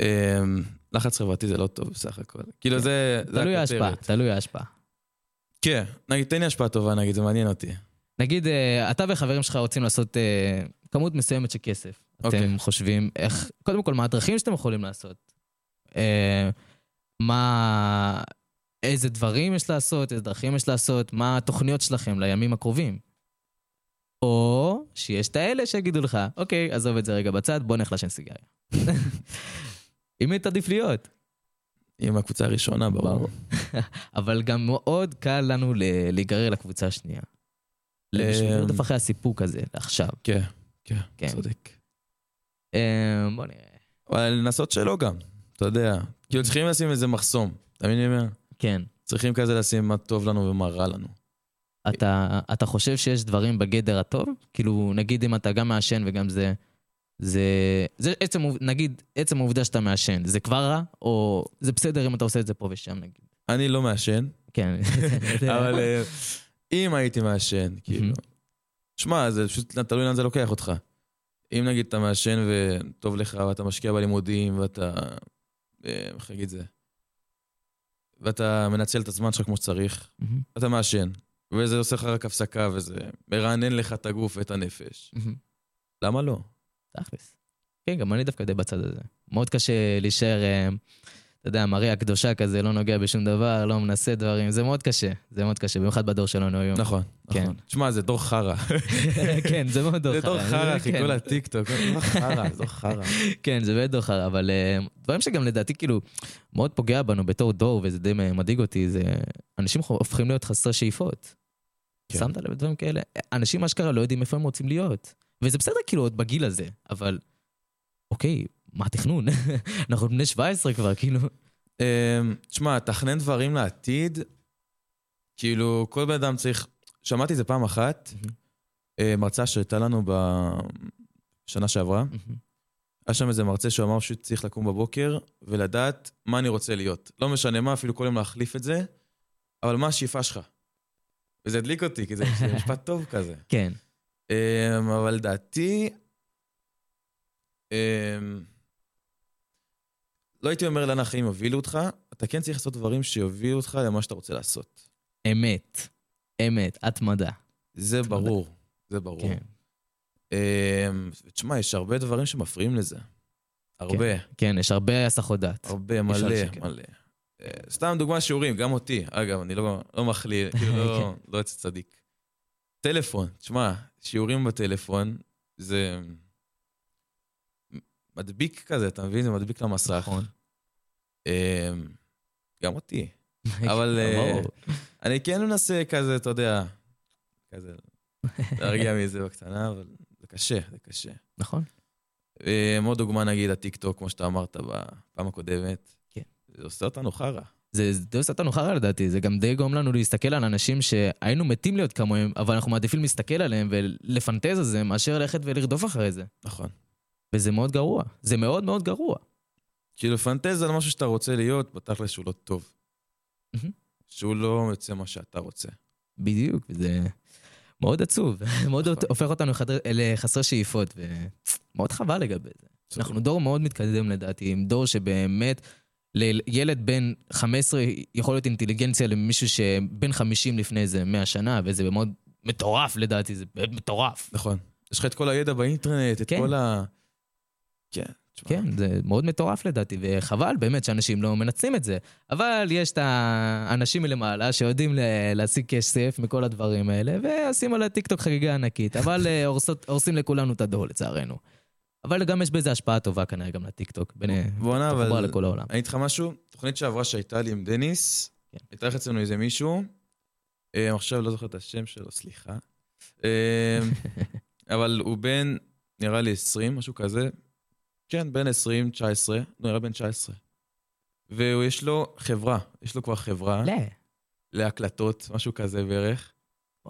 אמ, לחץ חברתי זה לא טוב בסך הכל. כאילו זה, זה תלוי ההשפעה. תלוי ההשפעה. כן, נגיד, תן לי השפעה טובה, נגיד, זה מעניין אותי. נגיד, אה, אתה וחברים שלך רוצים לעשות אה, כמות מסוימת של כסף. אוקיי. אתם חושבים איך, קודם כל, מה הדרכים שאתם יכולים לעשות? אה, מה, איזה דברים יש לעשות, איזה דרכים יש לעשות, מה התוכניות שלכם לימים הקרובים? או שיש את האלה שיגידו לך, אוקיי, עזוב את זה רגע בצד, בוא נלך לעשן סיגריה. עם מי תעדיף להיות? עם הקבוצה הראשונה, ברור. אבל גם מאוד קל לנו להיגרר לקבוצה השנייה. בשביל לרדוף אחרי הסיפוק הזה, לעכשיו. כן, כן, כן. צודק. אה, בוא נראה. אבל לנסות שלא גם, אתה יודע. כאילו צריכים לשים איזה מחסום, אתה מבין מה אני אומר? כן. צריכים כזה לשים מה טוב לנו ומה רע לנו. אתה, אתה חושב שיש דברים בגדר הטוב? כאילו, נגיד אם אתה גם מעשן וגם זה... זה, זה עצם, נגיד, עצם העובדה שאתה מעשן, זה כבר רע? או זה בסדר אם אתה עושה את זה פה ושם, נגיד? אני לא מעשן, כן. אבל אה, אם הייתי מעשן, כאילו... שמע, זה פשוט תלוי לאן זה לוקח אותך. אם נגיד אתה מעשן וטוב לך ואתה משקיע בלימודים ואתה... אה, איך להגיד זה? ואתה מנצל את הזמן שלך כמו שצריך, אתה מעשן, וזה עושה לך רק הפסקה וזה מרענן לך את הגוף ואת הנפש. למה לא? תכלס. כן, גם אני דווקא די בצד הזה. מאוד קשה להישאר, אה, אתה יודע, מריה הקדושה כזה, לא נוגע בשום דבר, לא מנסה דברים, זה מאוד קשה. זה מאוד קשה, במיוחד בדור שלנו היום. נכון, כן. נכון. תשמע, זה דור חרא. כן, זה מאוד דור זה דור חרא, אחי. כל הטיקטוק, זה חרא, דור חרא. כן, זה באמת דור חרא, אבל אה, דברים שגם לדעתי כאילו מאוד פוגע בנו בתור דור, וזה די מדאיג אותי, זה אנשים הופכים להיות חסרי שאיפות. כן. שמת לב לדברים כאלה? אנשים אשכרה לא יודעים איפה הם רוצים להיות. וזה בסדר כאילו עוד בגיל הזה, אבל אוקיי, מה התכנון? אנחנו בני 17 כבר, כאילו. אמ, תשמע, תכנן דברים לעתיד, כאילו, כל בן אדם צריך... שמעתי את זה פעם אחת, אה, מרצה שהייתה לנו בשנה שעברה. היה שם איזה מרצה שהוא אמר שהוא צריך לקום בבוקר ולדעת מה אני רוצה להיות. לא משנה מה, אפילו כל יום להחליף את זה, אבל מה השאיפה שלך? וזה הדליק אותי, כי זה משפט טוב כזה. כן, אמ, אבל לדעתי, אמ, לא הייתי אומר לאן החיים יובילו אותך, אתה כן צריך לעשות דברים שיובילו אותך למה שאתה רוצה לעשות. אמת. אמת, התמדה. זה ברור, זה ברור. כן. אמ, תשמע, יש הרבה דברים שמפריעים לזה. הרבה, כן, יש הרבה הסחות דעת. הרבה, מלא. מלא. אה, סתם דוגמה שיעורים, גם אותי. אגב, אני לא לא מכליל, כאילו לא- כן. לא יוצא צדיק. טלפון, תשמע, שיעורים בטלפון זה מדביק כזה, אתה מבין? זה מדביק למסך. נכון. אמ, גם אותי. אבל, אה. אני כן מנסה כזה, אתה יודע, כזה, להרגיע מזה בקטנה, אבל זה קשה, זה קשה. נכון. אמ, עוד דוגמה, נגיד, הטיקטוק, כמו שאתה אמרת בפעם הקודמת. כן. זה עושה אותנו חרא. זה זה די עושה אותנו חרא לדעתי, זה גם די גורם לנו להסתכל על אנשים שהיינו מתים להיות כמוהם, אבל אנחנו מעדיפים להסתכל עליהם ולפנטז על זה, מאשר ללכת ולרדוף אחרי זה. נכון. וזה מאוד גרוע. זה מאוד מאוד גרוע. כאילו, פנטז על משהו שאתה רוצה להיות, בתכל'ס שהוא לא טוב. שהוא לא יוצא מה שאתה רוצה. בדיוק, וזה מאוד עצוב. מאוד נכון. הופך אותנו לחסרי שאיפות, ומאוד חבל לגבי זה. אנחנו דור מאוד מתקדם לדעתי, עם דור שבאמת, לילד בן 15 יכול להיות אינטליגנציה למישהו שבן 50 לפני איזה 100 שנה, וזה מאוד מטורף לדעתי, זה מטורף. נכון. יש לך את כל הידע באינטרנט, את כן. כל ה... כן. כן, זה מאוד מטורף לדעתי, וחבל באמת שאנשים לא מנצלים את זה. אבל יש את האנשים מלמעלה שיודעים להשיג כסף מכל הדברים האלה, ועושים על הטיקטוק חגיגה ענקית, אבל אה, הורסים לכולנו את הדור לצערנו. אבל גם יש בזה השפעה טובה כנראה גם לטיקטוק, בואנה, תחבורה אבל... לכל העולם. אני אגיד לך משהו, תוכנית שעברה שהייתה לי עם דניס, כן. הייתה לך אצלנו איזה מישהו, אה, עכשיו לא זוכר את השם שלו, סליחה. אה, אבל הוא בן, נראה לי 20, משהו כזה. כן, בן 20, 19, לא, נראה בן 19. ויש לו חברה, יש לו כבר חברה לא. להקלטות, משהו כזה בערך.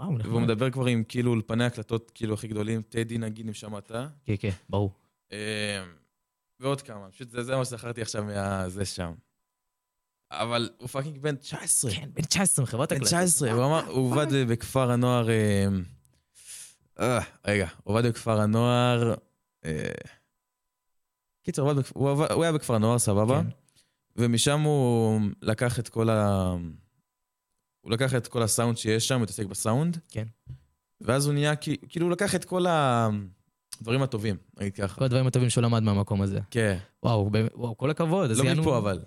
וואו, נחמד. והוא מדבר כבר עם כאילו אולפני הקלטות כאילו הכי גדולים, טדי נגיד, אם שמעת. כן, כן, ברור. אה, ועוד כמה, פשוט זה, זה מה שזכרתי עכשיו מהזה שם. אבל הוא fucking בן 19. כן, בן 19 מחברת בן הקלטות. 19, הוא אמר, הוא עובד בכפר הנוער... אה, אה, רגע, הוא עובד בכפר הנוער... קיצר, הוא היה בכפר הנוער, סבבה? כן. ומשם הוא לקח את כל ה... הוא לקח את כל הסאונד שיש שם, הוא התעסק בסאונד. כן. ואז הוא נהיה, כאילו, הוא לקח את כל הדברים הטובים, נגיד ככה. כל הדברים הטובים שהוא למד מהמקום הזה. כן. וואו, באמת, וואו, כל הכבוד. אז לא יענו- מפה אבל.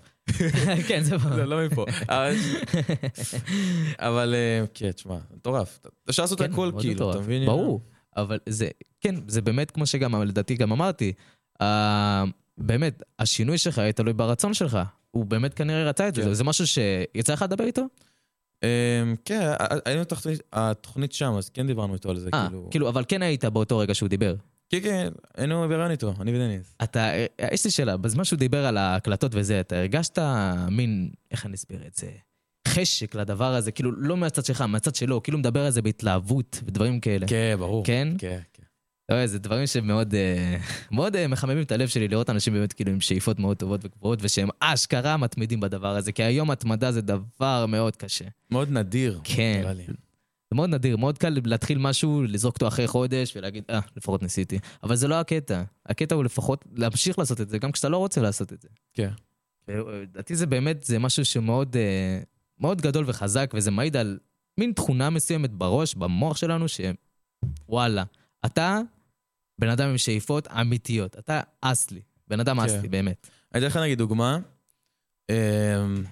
כן, זה לא, ברור. לא מפה. אבל- אה, כן, תשמע, מטורף. אפשר לעשות כן, הכל כאילו. אתה מבין? ברור. אבל זה, כן, זה באמת כמו שגם, לדעתי גם אמרתי, אה, באמת, השינוי שלך היה תלוי ברצון שלך. הוא באמת כנראה רצה את כן. זה. זה משהו שיצא לך לדבר איתו? אמ, כן, היינו בתוכנית- התוכנית שם, אז כן דיברנו איתו על זה, אה, כאילו... כאילו, אבל כן היית באותו רגע שהוא דיבר. כן, כן, היינו בראיון איתו, אני ודניס. אתה, אה, יש לי שאלה, בזמן שהוא דיבר על ההקלטות וזה, אתה הרגשת מין, איך אני אסביר את זה, חשק לדבר הזה, כאילו, לא מהצד שלך, מהצד שלו, כאילו מדבר על זה בהתלהבות ודברים כאלה. כן, ברור. כן, כן. לא, זה דברים שמאוד אה, מאוד אה, מחממים את הלב שלי לראות אנשים באמת כאילו עם שאיפות מאוד טובות וגבוהות, ושהם אשכרה מתמידים בדבר הזה, כי היום התמדה זה דבר מאוד קשה. מאוד נדיר. כן. נראה לי. זה מאוד נדיר, מאוד קל להתחיל משהו, לזרוק אותו אחרי חודש ולהגיד, אה, לפחות ניסיתי. אבל זה לא הקטע. הקטע הוא לפחות להמשיך לעשות את זה, גם כשאתה לא רוצה לעשות את זה. כן. לדעתי זה באמת, זה משהו שמאוד אה, מאוד גדול וחזק, וזה מעיד על מין תכונה מסוימת בראש, במוח שלנו, שוואלה, אתה בן אדם עם שאיפות אמיתיות. אתה אסלי. בן אדם כן. אסלי, באמת. אני אתן לך נגיד דוגמה. אמ,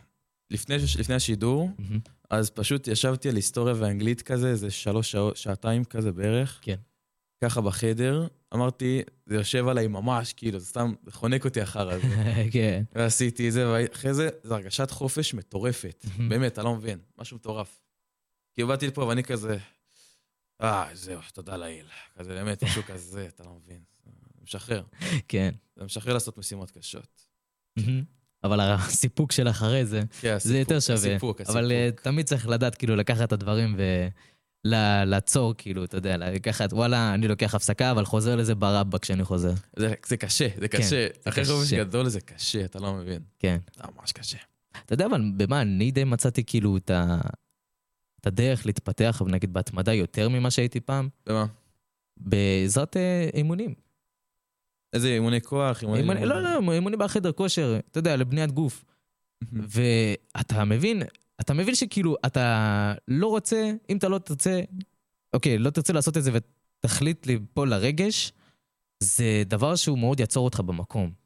לפני לפני השידור, מהמם. אז פשוט ישבתי על היסטוריה ואנגלית כזה, איזה שלוש שעות, שעתיים כזה בערך. כן. ככה בחדר. אמרתי, זה יושב עליי ממש, כאילו, זה סתם חונק אותי אחר הזה. כן. ועשיתי את זה, ואחרי זה, זו הרגשת חופש מטורפת. באמת, אתה לא מבין, משהו מטורף. כי באתי לפה ואני כזה, אה, זהו, תודה לאל. כזה, באמת, משהו כזה, אתה לא מבין. זה משחרר. כן. זה משחרר לעשות משימות קשות. אבל הסיפוק של אחרי זה, כן, זה יותר שווה. הסיפוק, אבל אה, הסיפוק. תמיד צריך לדעת, כאילו, לקחת את הדברים ולעצור, כאילו, אתה יודע, לקחת, וואלה, אני לוקח הפסקה, אבל חוזר לזה ברבק כשאני חוזר. זה, זה קשה, זה כן, קשה. זה אחרי. חופש גדול זה קשה, אתה לא מבין. כן. זה ממש קשה. אתה יודע, אבל במה אני די מצאתי, כאילו, את ה... את הדרך להתפתח, נגיד, בהתמדה יותר ממה שהייתי פעם, במה? בעזרת אה, אימונים. איזה אימוני כוח, אימוני... אימוני, לא, לא, אימונים בחדר כושר, אתה יודע, לבניית גוף. ואתה מבין, אתה מבין שכאילו, אתה לא רוצה, אם אתה לא תרצה, אוקיי, לא תרצה לעשות את זה ותחליט ליפול לרגש, זה דבר שהוא מאוד יעצור אותך במקום.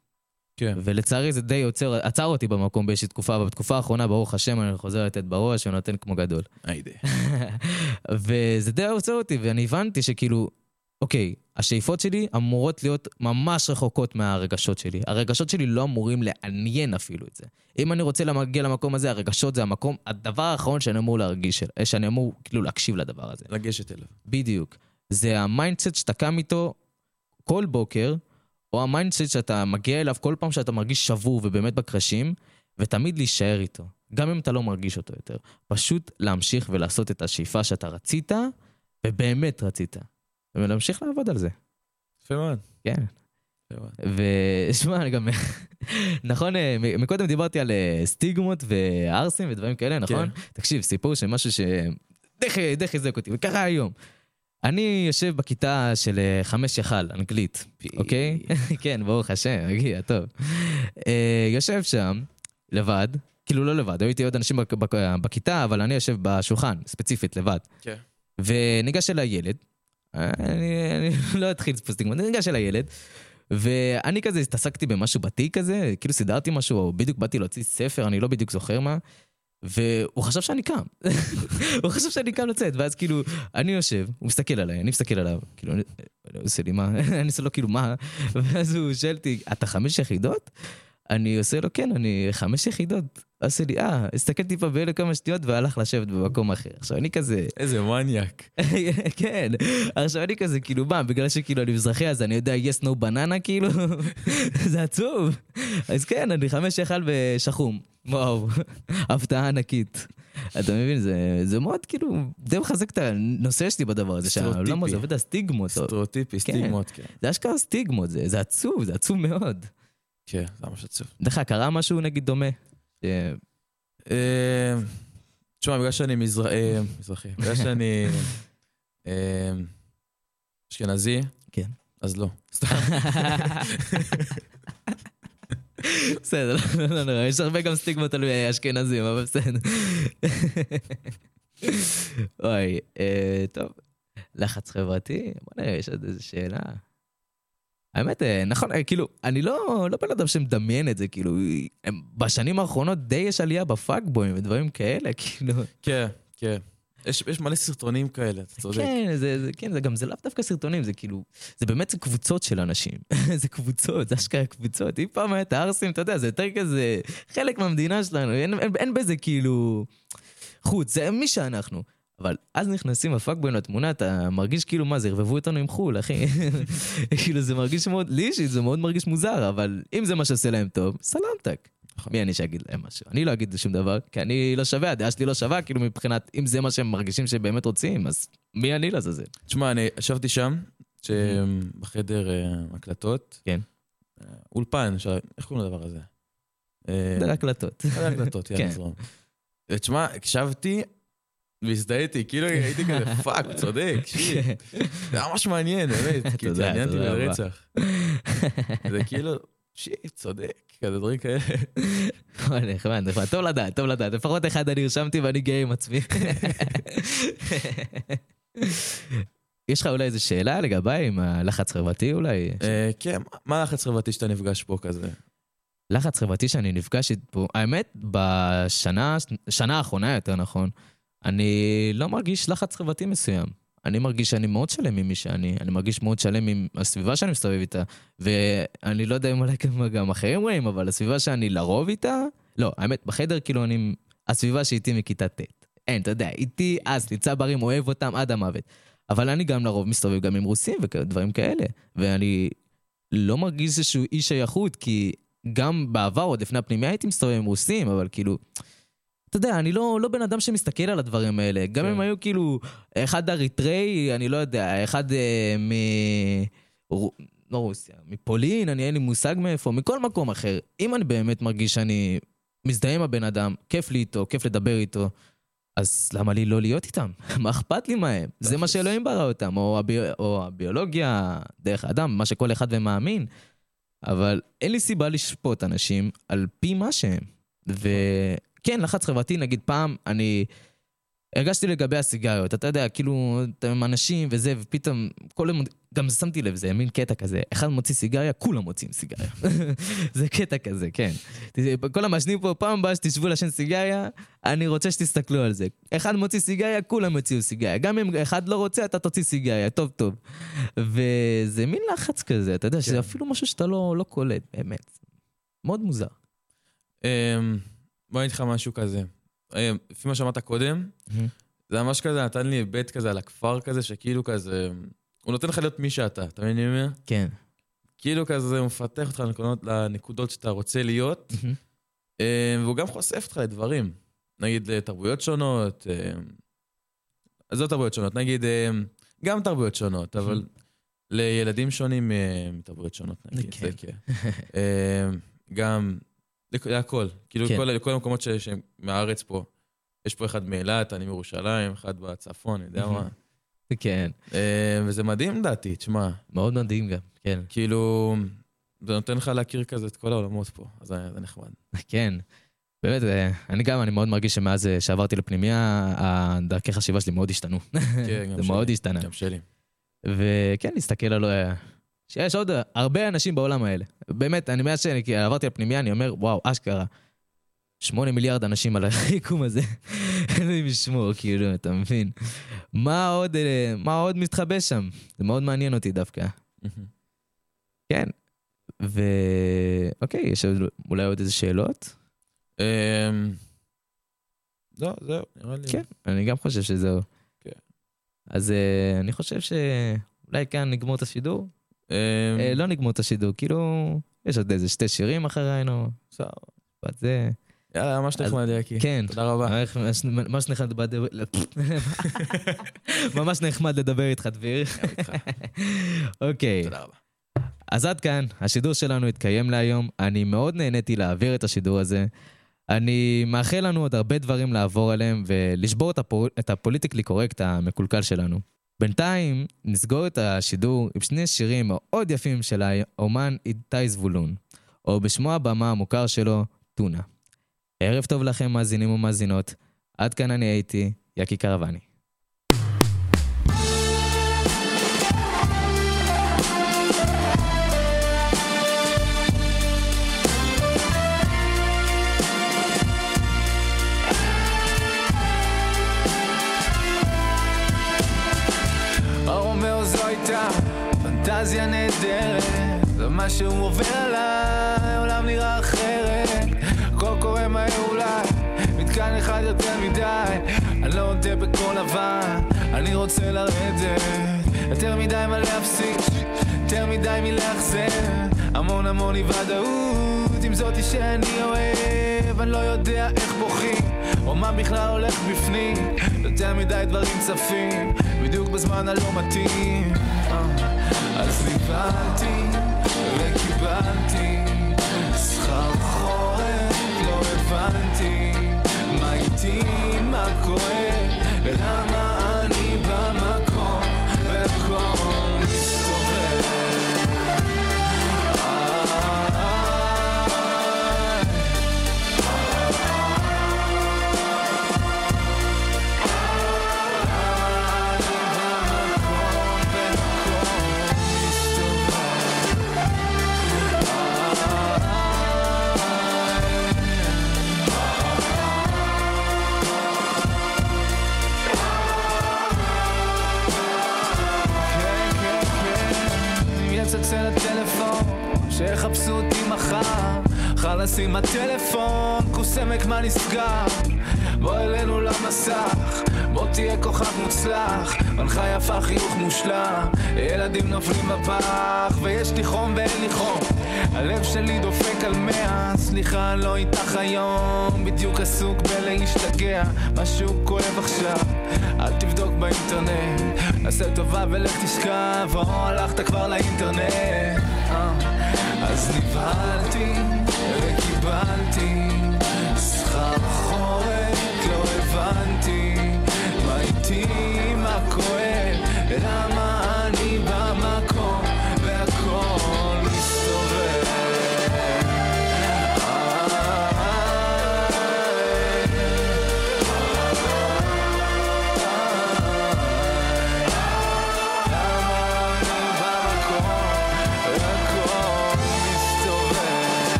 כן. ולצערי זה די יוצר, עצר אותי במקום באיזושהי תקופה, אבל בתקופה האחרונה, ברוך השם, אני חוזר לתת בראש ונותן כמו גדול. היידה. וזה די עוצר אותי, ואני הבנתי שכאילו, אוקיי, השאיפות שלי אמורות להיות ממש רחוקות מהרגשות שלי. הרגשות שלי לא אמורים לעניין אפילו את זה. אם אני רוצה להגיע למקום הזה, הרגשות זה המקום, הדבר האחרון שאני אמור להרגיש, שאני אמור כאילו להקשיב לדבר הזה. לגשת אליו. בדיוק. זה ה mindset שאתה קם איתו כל בוקר, או ה mindset שאתה מגיע אליו כל פעם שאתה מרגיש שבור ובאמת בקרשים, ותמיד להישאר איתו, גם אם אתה לא מרגיש אותו יותר. פשוט להמשיך ולעשות את השאיפה שאתה רצית, ובאמת רצית. ולהמשיך לעבוד על זה. יפה מאוד. כן. ושמע, אני גם... נכון, אה, מקודם דיברתי על אה, סטיגמות וערסים ודברים כאלה, נכון? תקשיב, סיפור של משהו ש... די די חיזק אותי, וככה היום. אני יושב בכיתה של אה, חמש יח"ל, אנגלית, אוקיי? כן, ברוך השם, מגיע, טוב. אה, יושב שם, לבד, כאילו לא לבד, היו איתי עוד אנשים בכיתה, אבל אני יושב בשולחן, ספציפית, לבד. כן. וניגש אליי ילד, אני, אני לא אתחיל פה סטיגמה, ניגש אליי ילד, ואני כזה התעסקתי במשהו בתיק כזה, כאילו סידרתי משהו, או בדיוק באתי להוציא ספר, אני לא בדיוק זוכר מה, והוא חשב שאני קם. הוא חשב שאני קם לצאת, ואז כאילו, אני יושב, הוא מסתכל עליי, אני מסתכל עליו, כאילו, אני הוא עושה לי מה, אני עושה לו כאילו מה, ואז הוא שואל אותי, אתה חמש יחידות? אני עושה לו, כן, אני חמש יחידות. עושה לי, אה, הסתכל טיפה באלה כמה שטויות והלך לשבת במקום אחר. עכשיו, אני כזה, איזה מניאק. כן, עכשיו אני כזה, כאילו, מה, בגלל שכאילו אני מזרחי אז אני יודע yes no banana, כאילו? זה עצוב. אז כן, אני חמש יחל ושחום. וואו, הפתעה ענקית. אתה מבין, זה, זה מאוד כאילו, זה מחזק את הנושא שלי בדבר הזה, שהעולם. הזה עובד על סטיגמות. סטריאוטיפי, כן. סטיגמות, כן. זה אשכרה סטיגמות, זה, זה עצוב, זה עצוב מאוד. כן, זה ממש עצוב. דרך אגב, קרה משהו נגיד דומה? אה, תשמע, בגלל שאני אה, מזרחי, בגלל שאני אה, אשכנזי, כן. אז לא. בסדר, לא לא נורא, יש הרבה גם סטיגמות על אשכנזים, אבל בסדר. אוי, אה, טוב, לחץ חברתי? בוא נראה, יש עוד איזה שאלה. האמת, אה, נכון, אה, כאילו, אני לא, לא בן אדם שמדמיין את זה, כאילו, בשנים האחרונות די יש עלייה בפאקבויים ודברים כאלה, כאילו. כן, כן. יש יש מלא סרטונים כאלה, אתה צודק. כן, זה, זה, כן, זה גם, זה לאו דווקא סרטונים, זה כאילו, זה באמת זה קבוצות של אנשים. זה קבוצות, זה אשכרה קבוצות. אם פעם היה את הערסים, אתה יודע, זה יותר כזה חלק מהמדינה שלנו, אין, אין, אין בזה כאילו חוץ, זה מי שאנחנו. אבל אז נכנסים הפאקבויים לתמונה, אתה מרגיש כאילו, מה זה, ערבבו אותנו עם חו"ל, אחי. כאילו, זה מרגיש מאוד, לי אישית זה מאוד מרגיש מוזר, אבל אם זה מה שעושה להם טוב, סלמתק. מי אני שאגיד להם משהו? אני לא אגיד שום דבר, כי אני לא שווה, הדעה שלי לא שווה, כאילו מבחינת, אם זה מה שהם מרגישים שבאמת רוצים, אז מי אני לעזאזל? תשמע, אני ישבתי שם, ש- בחדר אה, הקלטות. כן. אה, אולפן, איך קוראים לדבר הזה? אה, זה הקלטות. חדר הקלטות, יאללה, כן. זרום. ותשמע, הקשבתי והזדהיתי, כאילו הייתי כזה, fuck, צודק, shit. זה היה ממש מעניין, באמת, כי התעניינתי. ברצח. זה כאילו, שיט, צודק, כזה דברים כאלה. נחמד, נחמד. טוב לדעת, טוב לדעת. לפחות אחד אני נרשמתי ואני גאה עם עצמי. יש לך אולי איזו שאלה לגביי, עם הלחץ חברתי אולי? אה, כן, מה הלחץ חברתי שאתה נפגש פה כזה? לחץ חברתי שאני נפגש איתו, האמת, בשנה, שנה האחרונה יותר נכון, אני לא מרגיש לחץ חברתי מסוים. אני מרגיש שאני מאוד שלם עם מי שאני, אני מרגיש מאוד שלם עם הסביבה שאני מסתובב איתה, ואני לא יודע אם אולי גם, גם אחרים רואים, אבל הסביבה שאני לרוב איתה, לא, האמת, בחדר כאילו אני, הסביבה שאיתי מכיתה ט'. אין, אתה יודע, איתי אז, נמצא ברים, אוהב אותם עד המוות. אבל אני גם לרוב מסתובב גם עם רוסים ודברים כאלה, ואני לא מרגיש איזשהו אי שייכות, כי גם בעבר, עוד לפני הפנימיה, הייתי מסתובב עם רוסים, אבל כאילו... אתה יודע, אני לא, לא בן אדם שמסתכל על הדברים האלה. גם כן. אם היו כאילו, אחד אריתראי, אני לא יודע, אחד אה, מ... לא רוסיה, מפולין, אני אין לי מושג מאיפה, מכל מקום אחר. אם אני באמת מרגיש שאני מזדהה עם הבן אדם, כיף לי איתו, כיף לדבר איתו, אז למה לי לא להיות איתם? מה אכפת לי מהם? זה מה שאלוהים ברא אותם, או, הבי... או הביולוגיה, דרך האדם, מה שכל אחד ומאמין. אבל אין לי סיבה לשפוט אנשים על פי מה שהם. וכן, לחץ חברתי, נגיד פעם, אני הרגשתי לגבי הסיגריות, אתה יודע, כאילו, אתם עם אנשים וזה, ופתאום, כל יום, גם שמתי לב, זה מין קטע כזה, אחד מוציא סיגריה, כולם מוציאים סיגריה. זה קטע כזה, כן. כל המעשנים פה, פעם הבאה שתשבו לעשן סיגריה, אני רוצה שתסתכלו על זה. אחד מוציא סיגריה, כולם יוציאו סיגריה. גם אם אחד לא רוצה, אתה תוציא סיגריה, טוב טוב. וזה מין לחץ כזה, אתה יודע, שזה אפילו משהו שאתה לא, לא קולט, באמת. מאוד מוזר. בוא אני אגיד לך משהו כזה. אמ, לפי מה שאמרת קודם, זה ממש כזה נתן לי היבט כזה על הכפר כזה, שכאילו כזה, הוא נותן לך להיות מי שאתה, אתה מבין מה אני אומר? כן. כאילו כזה הוא מפתח אותך לנקודות, לנקודות שאתה רוצה להיות, אמ, והוא גם חושף אותך לדברים. נגיד לתרבויות שונות, אמ, אז לא תרבויות שונות, נגיד גם תרבויות שונות, אבל לילדים שונים אה, מתרבויות שונות, נגיד. כן. גם, להכל. כאילו, כן. כל- לכל המקומות ש- שהם מהארץ פה. יש פה אחד מאילת, אני מירושלים, אחד בצפון, אני יודע מה. כן. אמ, וזה מדהים לדעתי, תשמע. מאוד מדהים גם, כן. כאילו, זה נותן לך להכיר כזה את כל העולמות פה, אז זה זה נחמד. כן. באמת, אה, אני גם, אני מאוד מרגיש שמאז אה, שעברתי לפנימייה, הדרכי חשיבה שלי מאוד השתנו. כן, גם זה שלי. מאוד השתנה. גם שלי. וכן, להסתכל על... שיש עוד הרבה אנשים בעולם האלה. באמת, אני מאז שעברתי לפנימייה, אני אומר, וואו, אשכרה. שמונה מיליארד אנשים על היקום הזה. אלוהים ישמור, כאילו, אתה מבין? מה עוד, אה, מה עוד מתחבא שם? זה מאוד מעניין אותי דווקא. כן. ו... אוקיי, יש אולי עוד איזה שאלות? אמ, לא, זהו, נראה לי. כן, אני גם חושב שזהו. כן. אז אה, אני חושב שאולי כאן נגמור את השידור. אמ, אה, לא נגמור את השידור, כאילו, יש עוד איזה שתי שירים אחרינו, בסדר. זה. יאללה, ממש נחמד, יקי. כן. תודה רבה. ממש נחמד לדבר... ממש נחמד לדבר איתך, דביר. אוקיי. תודה רבה. אז עד כאן, השידור שלנו התקיים להיום. אני מאוד נהניתי להעביר את השידור הזה. אני מאחל לנו עוד הרבה דברים לעבור עליהם ולשבור את, הפול... את הפוליטיקלי קורקט המקולקל שלנו. בינתיים נסגור את השידור עם שני שירים מאוד יפים של האומן איתי זבולון, או בשמו הבמה המוכר שלו, טונה. ערב טוב לכם מאזינים ומאזינות, עד כאן אני הייתי, יקי קרבני. פנטזיה נהדרת מה שהוא עובר עליי, העולם נראה אחרת. הכל קורה מהר אולי, מתקן אחד יותר מדי. אני לא עודה בקול לבן, אני רוצה לרדת. יותר מדי מה להפסיק, יותר מדי מלאכזר המון המון אי ודאות עם זאתי שאני אוהב אני לא יודע איך בוכים או מה בכלל הולך בפנים. יותר מדי דברים צפים בדיוק בזמן הלא מתאים. אה, אז נבהלתי וקיבלתי. שכר חורף לא הבנתי מה איתי, מה קורה למה מחר. חלאס עם הטלפון, כוס עמק מה נסגר? בוא אלינו למסך, בוא תהיה כוכב מוצלח. מנחה יפה, חיוך מושלם, ילדים נופלים בפח, ויש לי חום ואין לי חום. הלב שלי דופק על מאה, סליחה, לא איתך היום, בדיוק עסוק בלהשתגע, משהו כואב עכשיו, אל תבדוק באינטרנט, עשה טובה ולך תשכב, או הלכת כבר לאינטרנט. אה, אז נבהלתי וקיבלתי. שכר חורק, לא הבנתי מה איתי, מה כואב, למה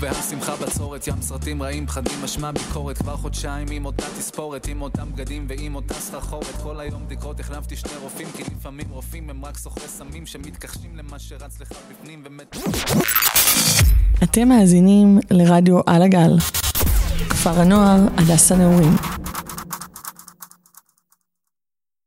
והשמחה בצורת ים סרטים רעים פחדים משמע ביקורת כבר חודשיים עם אותה תספורת עם אותם בגדים ועם אותה סחרחורת כל היום בדיקות החלפתי שני רופאים כי לפעמים רופאים הם רק סוחרי סמים שמתכחשים למה שרץ לך בפנים ומת... אתם מאזינים לרדיו על הגל. כפר הנוער הדסה נעורים.